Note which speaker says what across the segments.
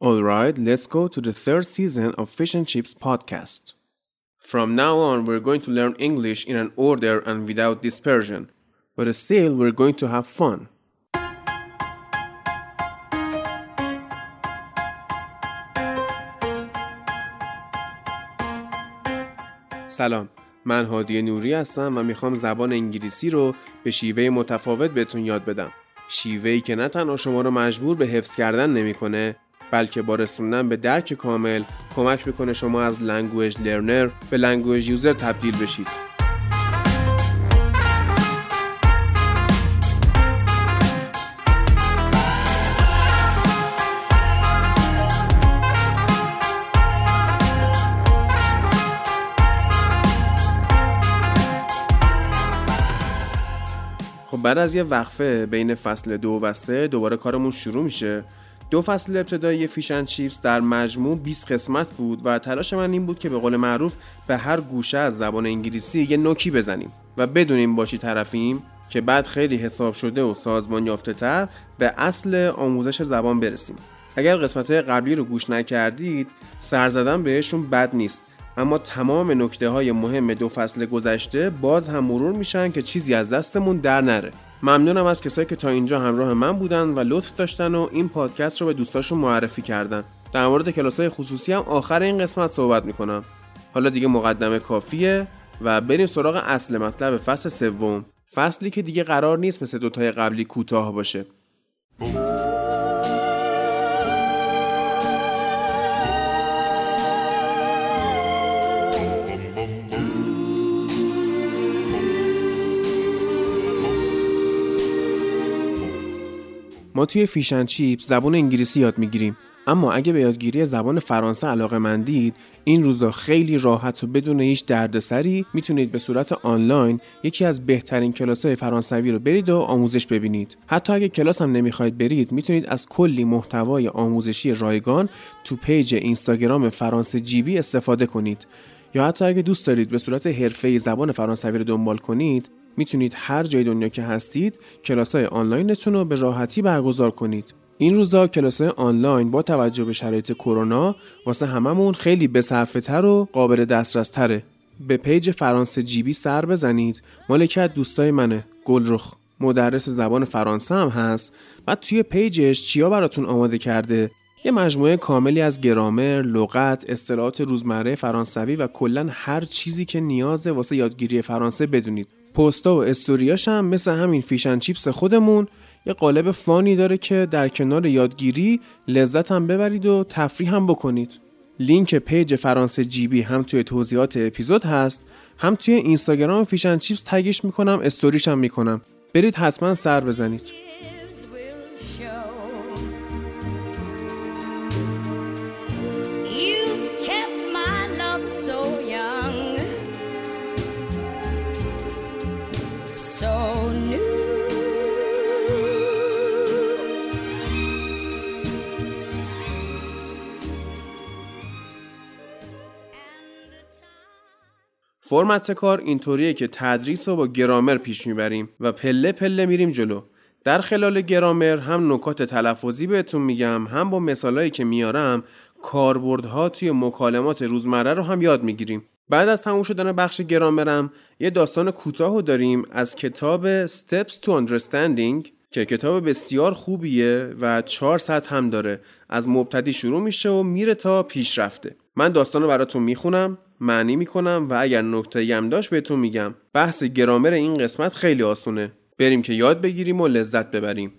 Speaker 1: Alright, let's go to the third season of Fish and Chips podcast. From now on, we're going to learn English in an order and without dispersion, but still, we're going to have fun. سلام من هادی نوری هستم و میخوام زبان انگلیسی رو به شیوه متفاوت بهتون یاد بدم شیوهی که نه تنها شما رو مجبور به حفظ کردن نمیکنه بلکه با رسوندن به درک کامل کمک می‌کنه شما از language learner به language user تبدیل بشید. خب بعد از یه وقفه بین فصل دو و سه دوباره کارمون شروع میشه. دو فصل ابتدایی فیشن چیپس در مجموع 20 قسمت بود و تلاش من این بود که به قول معروف به هر گوشه از زبان انگلیسی یه نوکی بزنیم و بدونیم باشی طرفیم که بعد خیلی حساب شده و سازمان یافته تر به اصل آموزش زبان برسیم. اگر قسمت قبلی رو گوش نکردید سر زدن بهشون بد نیست. اما تمام نکته های مهم دو فصل گذشته باز هم مرور میشن که چیزی از دستمون در نره. ممنونم از کسایی که تا اینجا همراه من بودن و لطف داشتن و این پادکست رو به دوستاشون معرفی کردن. در مورد کلاس های خصوصی هم آخر این قسمت صحبت می‌کنم. حالا دیگه مقدمه کافیه و بریم سراغ اصل مطلب فصل سوم. فصلی که دیگه قرار نیست مثل دوتای قبلی کوتاه باشه. ما توی Fish and Chips زبان انگلیسی یاد می‌گیریم. اما اگه به یادگیری زبان فرانسه علاقه مندید این روزا خیلی راحت و بدون هیچ دردسری می‌تونید به صورت آنلاین یکی از بهترین کلاس های فرانسوی رو برید و آموزش ببینید. حتی اگه کلاس هم نمی‌خواید برید می‌تونید از کلی محتوای آموزشی رایگان تو پیج اینستاگرام فرانسه جیبی استفاده کنید. یا حتی اگه دوست دارید به صورت حرفه‌ای زبان فرانسوی رو دنبال کنید می‌تونید هر جای دنیا که هستید کلاس های آنلاینتون رو به راحتی برگزار کنید. این روزا کلاس های آنلاین با توجه به شرایط کرونا واسه هممون خیلی بصرفه تر و قابل دسترس تره به پیج فرانسه جیبی سر بزنید. مالکت دوستای منه گلرخ. مدرس زبان فرانسه هم هست. بعد توی پیجش چیا براتون آماده کرده؟ یه مجموعه کاملی از گرامر، لغت، اصطلاحات روزمره فرانسوی و کلا هر چیزی که نیازه واسه یادگیری فرانسه بدونید. پستا و استوریاش هم مثل همین Fish and Chips خودمون. یه قالب fun ی داره که در کنار یادگیری لذت هم ببرید و تفریح هم بکنید. لینک پیج فرانسه جیبی هم توی توضیحات اپیزود هست. هم توی اینستاگرام Fish and Chips تگش می‌کنم استوریش هم می‌کنم. برید حتما سر بزنید. فرمت کار اینطوریه که تدریس رو با گرامر پیش می‌بریم و پله پله میریم جلو. در خلال گرامر هم نکات تلفظی بهتون میگم هم با مثالایی که میارم کاربردها توی مکالمات روزمره رو هم یاد می‌گیریم. بعد از تموم شدن بخش گرامرم یه داستان کوتاه داریم از کتاب Steps to Understanding. که کتاب بسیار خوبیه و چهار سطح هم داره. از مبتدی شروع میشه و میره تا پیشرفته. من داستان رو براتون می‌خونم معنی می‌کنم و اگر نکته هم داشت بهتون میگم. بحث گرامر این قسمت خیلی آسونه. بریم که یاد بگیریم و لذت ببریم.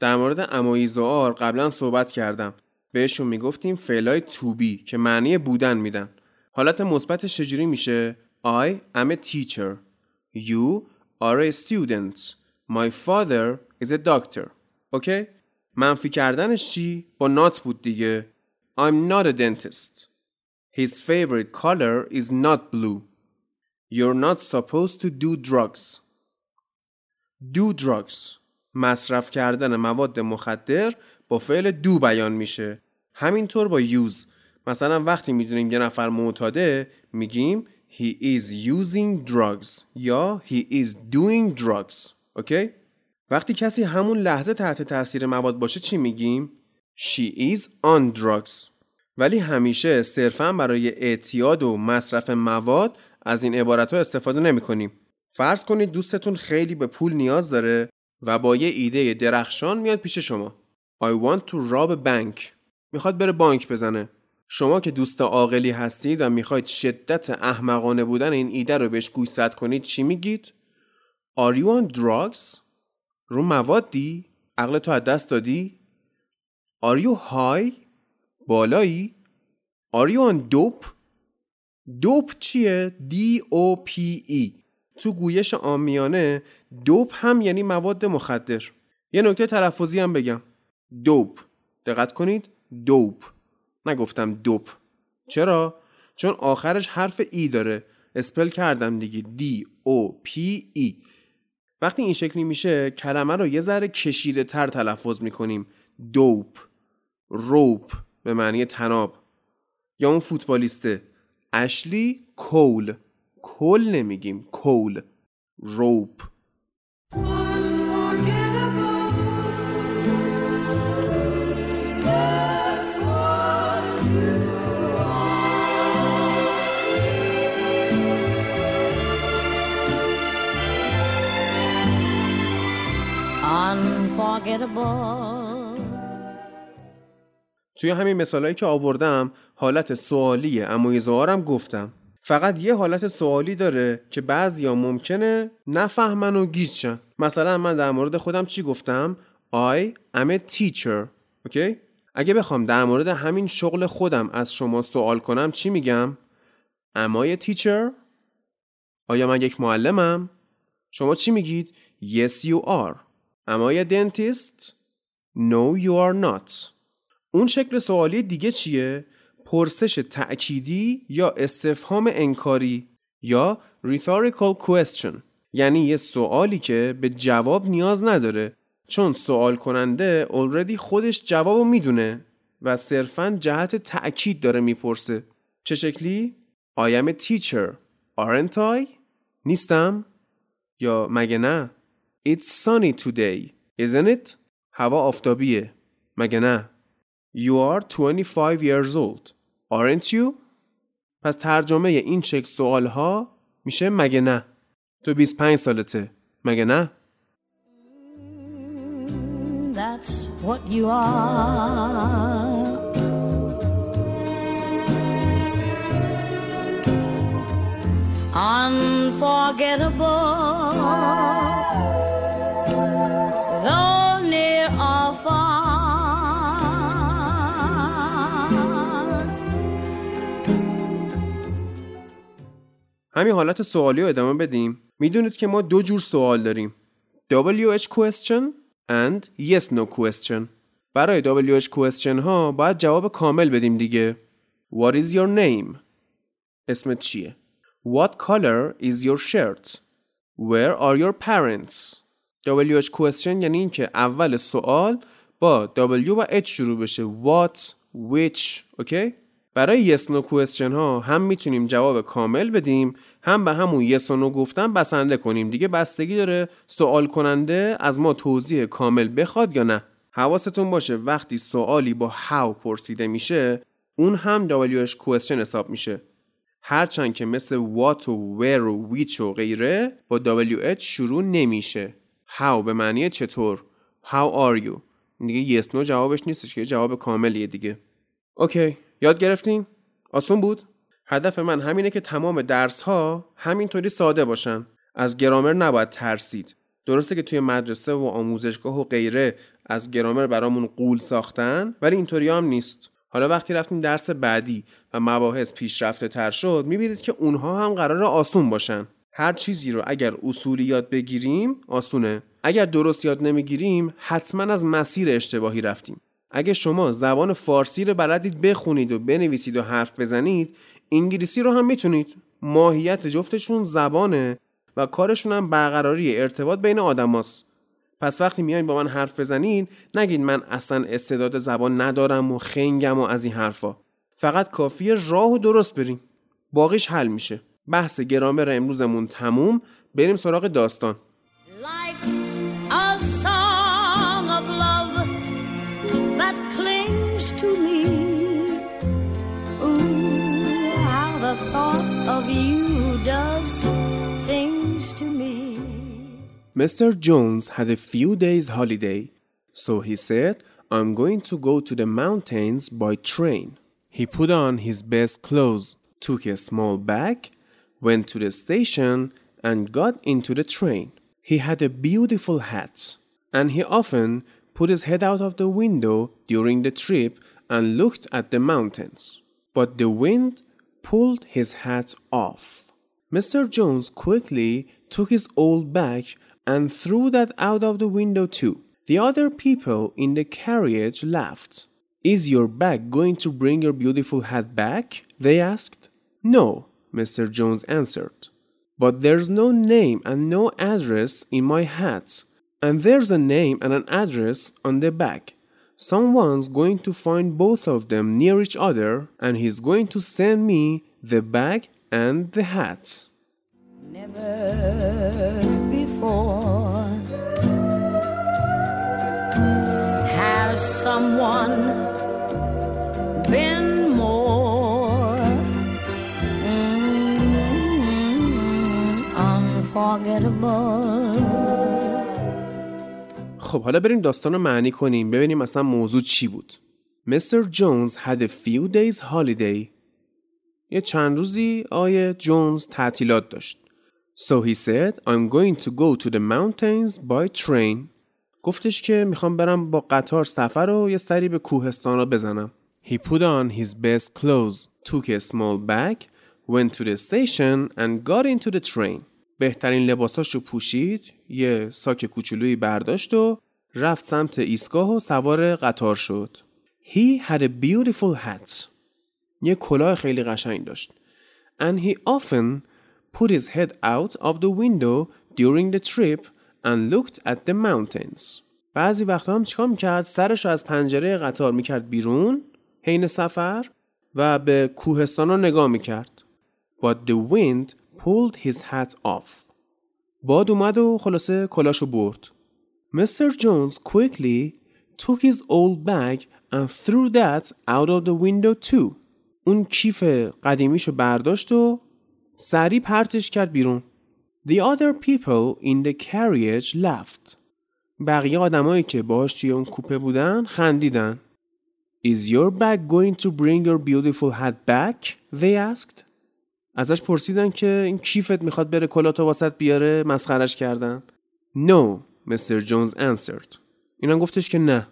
Speaker 1: در مورد امایز و آر قبلا صحبت کردم بهشون می‌گفتیم فعلای توبی که معنی بودن میدن حالت مثبتش چجوری میشه I am a teacher You are a student. My father is a doctor. اوکی؟ منفی کردنش چی؟ با نات بود دیگه. I'm not a dentist. His favorite color is not blue. You're not supposed to do drugs. Do drugs. مصرف کردن مواد مخدر با فعل دو بیان میشه. همینطور با use. مثلا وقتی می‌دونیم یه نفر معتاده میگیم he is using drugs یا he is doing drugs اوکی وقتی کسی همون لحظه تحت تاثیر مواد باشه چی میگیم she is on drugs ولی همیشه صرفا برای اعتیاد و مصرف مواد از این عبارت ها استفاده نمی کنیم. فرض کنید دوستتون خیلی به پول نیاز داره و با یه ایده درخشان میاد پیش شما. I want to rob a bank. می‌خواد بره بانک بزنه. شما که دوست عاقلی هستید و می‌خواید شدت احمقانه بودن این ایده رو بهش گوشزد کنید چی میگید؟ Are you on drugs؟ رو موادی؟ عقل تو از دست دادی؟ Are you high؟ بالایی؟ Are you on dope؟ دوپ چیه؟ D-O-P-E تو گویش آمیانه دوپ هم یعنی مواد مخدر. یه نکته تلفظی هم بگم. دوپ. دقت کنید. دوپ. نگفتم دوپ. چرا؟ چون آخرش حرف ای داره. اسپل کردم دیگه. دی او پی ای وقتی این شکلی میشه کلمه رو یه ذره کشیده تر تلفظ می‌کنیم. دوپ. روپ. به معنی تناب. یا اون فوتبالیسته. اشلی کول. کل نمیگیم. کول. روپ. توی همین مثالهایی که آوردم حالت سوالی اموی هم گفتم. فقط یه حالت سوالی داره که بعضیا ممکنه نفهمن و گیج مثلا من در مورد خودم چی گفتم؟ I am a teacher. اوکی اگه بخوام در مورد همین شغل خودم از شما سوال کنم چی میگم؟ Am I a teacher? آیا من یک معلمم؟ شما چی میگید؟ Yes you are. Am I a dentist No you are not اون شکل سوالی دیگه چیه پرسش تأکیدی یا استفهام انکاری یا rhetorical question یعنی یه سوالی که به جواب نیاز نداره چون سوال کننده already خودش جوابو می‌دونه و صرفا جهت تأکید داره می‌پرسه چه شکلی؟ I am a teacher aren't I؟ نیستم؟ یا مگه نه؟ It's sunny today isn't it؟ هوا آفتابیه مگه نه؟ You are 25 years old aren't you؟ پس ترجمه این چک سوال ها میشه مگه نه تو 25 سالته مگه نه That's what you are Unforgettable همین حالت سوالی رو ادامه بدیم می‌دونید که ما دو جور سوال داریم WH question and yes no question برای WH question ها باید جواب کامل بدیم دیگه What is your name؟ اسمت چیه؟ What color is your shirt؟ Where are your parents؟ WH question یعنی اینکه اول سوال با W و H شروع بشه What؟ Which؟ اوکی؟ برای yes no question ها هم می‌تونیم جواب کامل بدیم هم به همون yes نو گفتن بسنده کنیم دیگه بستگی داره سوال کننده از ما توضیح کامل بخواد یا نه حواستون باشه وقتی سوالی با how پرسیده میشه اون هم WH question حساب میشه هرچند که مثل what و where و which و غیره با WH شروع نمیشه how به معنی چطور how are you دیگه yes no جوابش نیستش که جواب کاملیه دیگه. اوکی یاد گرفتین؟ آسون بود؟ هدف من همینه که تمام درس ها همینطوری ساده باشن. از گرامر نباید ترسید. درسته که توی مدرسه و آموزشگاه و غیره از گرامر برامون قول ساختن ولی اینطوری هم نیست. حالا وقتی رفتیم درس بعدی و مباحث پیشرفته تر شد می‌بینید که اونها هم قرار آسون باشن. هر چیزی رو اگر اصولی یاد بگیریم آسونه. اگر درست یاد نمی‌گیریم حتما از مسیر اشتباهی رفتیم. اگه شما زبان فارسی رو بلدید بخونید و بنویسید و حرف بزنید انگلیسی رو هم می‌تونید. ماهیت جفتشون زبانه و کارشون هم برقراری ارتباط بین آدماست پس وقتی میایین با من حرف بزنین نگید من اصلا استعداد زبان ندارم و خنگم و از این حرفا. فقط کافیه راه و درست بریم. باقیش حل میشه. بحث گرامر امروزمون تموم بریم سراغ داستان
Speaker 2: like a song of love that clings to me. Ooh, how the thought of you does things to me.
Speaker 1: Mr. Jones had a few days holiday, so he said, I'm going to go to the mountains by train. He put on his best clothes, took a small bag, went to the station, and got into the train. He had a beautiful hat, and he often put his head out of the window during the trip and looked at the mountains. But the wind pulled his hat off. Mr. Jones quickly took his old bag and threw that out of the window too. The other people in the carriage laughed. Is your bag going to bring your beautiful hat back? They asked. No, Mr. Jones answered. But there's no name and no address in my hat. And there's a name and an address on the bag. Someone's going to find both of them near each other and he's going to send me the bag and the hat.
Speaker 2: Never before has someone
Speaker 1: خب حالا بریم داستان معنی کنیم. ببینیم اصلا موضوع چی بود. Mr. Jones had a few days' holiday یه چند روزی آقای جونز تعطیلات داشت. So he said I'm going to go to the mountains by train گفتش که می‌خوام برم با قطار سفر و یه سری به کوهستان بزنم. He put on his best clothes took a small bag went to the station and got into the train بهترین لباساش رو پوشید یه ساک کوچولویی برداشت و رفت سمت ایستگاه و سوار قطار شد. He had a beautiful hat. یه کلاه خیلی قشنگ داشت. And he often put his head out of the window during the trip and looked at the mountains. بعضی وقتا هم چیکار می‌کرد؟ سرش از پنجره قطار می‌کرد بیرون حین سفر و به کوهستان نگاه می‌کرد. But the wind pulled his hat off باد اومد و خلاصه کلاشو برد Mr. Jones quickly took his old bag and threw that out of the window too. اون کیف قدیمیشو برداشت و سریع پرتش کرد بیرون. The other people in the carriage laughed. بقیه آدمایی که باهاش توی اون کوپه بودن خندیدن. Is your bag going to bring your beautiful hat back? They asked. ازش پرسیدن که این کیفت می‌خواد بره کلا تو واسط بیاره؟ مسخرش کردن. نو مستر جونز انسرد اینا گفتش که نه.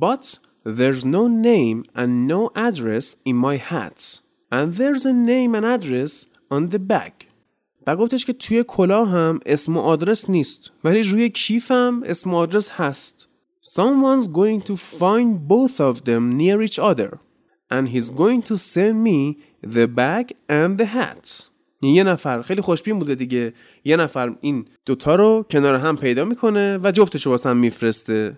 Speaker 1: But there's no name and no address in my hat. And there's a name and address on the back و گفتش که توی کلا هم اسم و آدرس نیست. ولی روی کیف هم اسم و آدرس هست. Someone's going to find both of them near each other. And he's going to send me the bag and the hat. یه نفر خیلی خوشبین بوده دیگه. یه نفر این دوتا رو کنار هم پیدا می‌کنه و جفتش رو هم میفرسته.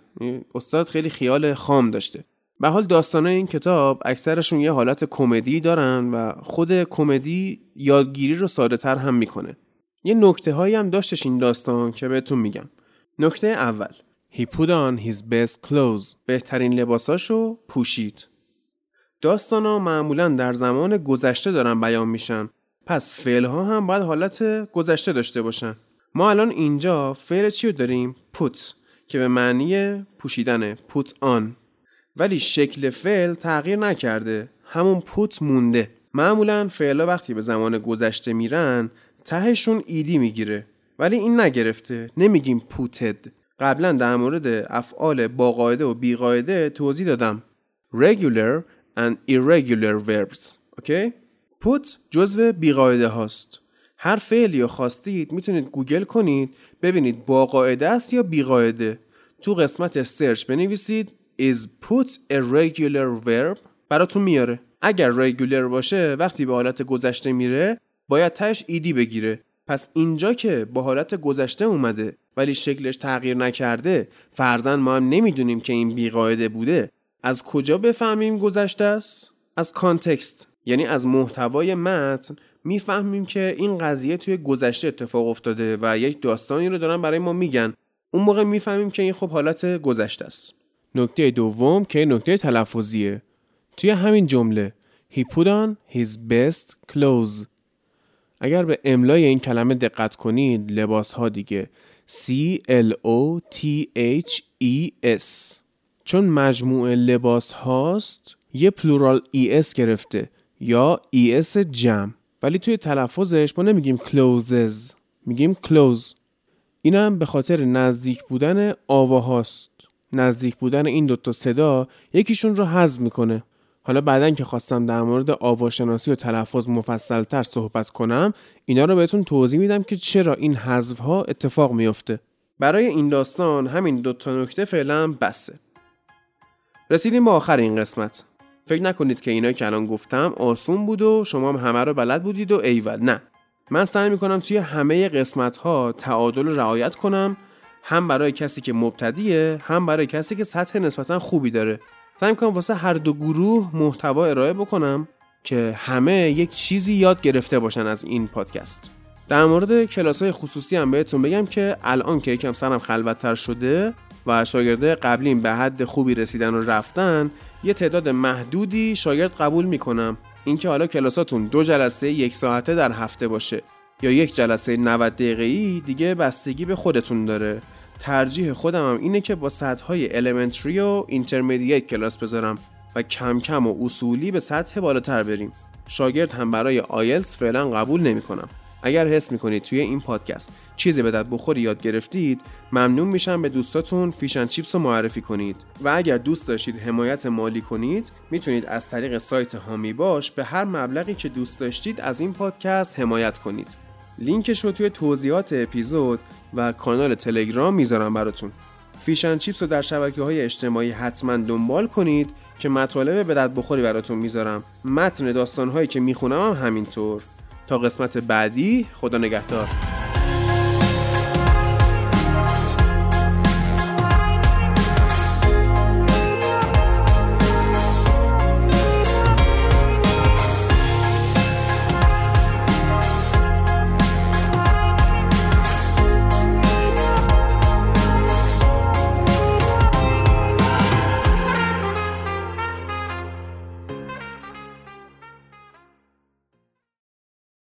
Speaker 1: استاد خیلی خیال خام داشته. به حال داستانه این کتاب اکثرشون یه حالت کمدی دارن و خود کمدی یادگیری رو ساده تر هم می‌کنه. یه نکته هایی هم داشتش این داستان که بهتون میگم. نکته اول. He put on his best clothes. بهترین لباساشو پوشید. داستان ها معمولا در زمان گذشته دارن بیان میشن. پس فعل ها هم باید حالت گذشته داشته باشن. ما الان اینجا فعل چی رو داریم؟ put که به معنی پوشیدنه put on. ولی شکل فعل تغییر نکرده. همون put مونده. معمولا فعلا وقتی به زمان گذشته میرن تهشون ed می‌گیره. ولی این نگرفته. نمیگیم putted. قبلا در مورد افعال با قاعده و بی قاعده توضیح دادم. regular and irregular verbs OK put جزو بیقاعده هاست. هر فعلی یا خواستید می‌تونید گوگل کنید ببینید با قاعده است یا بیقاعده. تو قسمت سرچ بنویسید is put a regular verb براتون میاره. اگر regular باشه وقتی به حالت گذشته میره باید تش ایدی بگیره. پس اینجا که با حالت گذشته اومده ولی شکلش تغییر نکرده فرزن ما هم نمی‌دونیم که این بیقاعده بوده. از کجا بفهمیم گذشته است؟ از کانتکست یعنی از محتوای متن می‌فهمیم که این قضیه توی گذشته اتفاق افتاده و یک داستانی رو دارن برای ما میگن. اون موقع می‌فهمیم که این خب حالت گذشته است. نکته دوم که نکته تلفظیه. توی همین جمله He put on his best clothes. اگر به املای این کلمه دقت کنید لباس ها دیگه. C L O T H E S. چون مجموعه لباس هاست یه plural es گرفته یا es جمع ولی توی تلفظش ما نمیگیم clothes میگیم clothes. اینم به خاطر نزدیک بودن آواهاست. نزدیک بودن این دوتا صدا یکیشون رو حذف می‌کنه. حالا بعدا که خواستم در مورد آواشناسی و تلفظ مفصلتر صحبت کنم اینا رو بهتون توضیح میدم که چرا این حذف ها اتفاق میافته. برای این داستان همین دوتا نکته فعلا بسه. رسیدیم به آخر این قسمت. فکر نکنید که اینا که الان گفتم آسون بود و شما هم همه رو بلد بودید و ایول. نه. من سعی می‌کنم توی همه قسمت ها تعادل رعایت کنم هم برای کسی که مبتدیه هم برای کسی که سطح نسبتا خوبی داره. سعی می‌کنم واسه هر دو گروه محتوا ارائه بکنم که همه یک چیزی یاد گرفته باشن از این پادکست. در مورد کلاس های خصوصی هم بهتون بگم که الان که یکم سرم خلوتتر شده و شاگرده قبلیم به حد خوبی رسیدن و رفتن یه تعداد محدودی شاگرد قبول می‌کنم. اینکه حالا کلاساتون دو جلسه یک ساعته در هفته باشه یا یک جلسه 90 دقیقه‌ای دیگه بستگی به خودتون داره. ترجیح خودم هم اینه که با سطح های elementary و intermediate کلاس بذارم و کم کم و اصولی به سطح بالاتر بریم. شاگرد هم برای آیلتس فعلا قبول نمی‌کنم. اگر حس می‌کنید توی این پادکست چیزی به درد بخوری یاد گرفتید ممنون میشم به دوستاتون Fish and Chips رو معرفی کنید. و اگر دوست داشتید حمایت مالی کنید می‌تونید از طریق سایت حامی باش به هر مبلغی که دوست داشتید از این پادکست حمایت کنید. لینکش رو توی توضیحات اپیزود و کانال تلگرام می‌ذارم براتون. فیشن چیپس رو در شبکه های اجتماعی حتما دنبال کنید که مطالب به درد بخوری براتون می‌ذارم. متن داستان هایی که می‌خونم هم همینطور. تا قسمت بعدی. خدا نگهدار.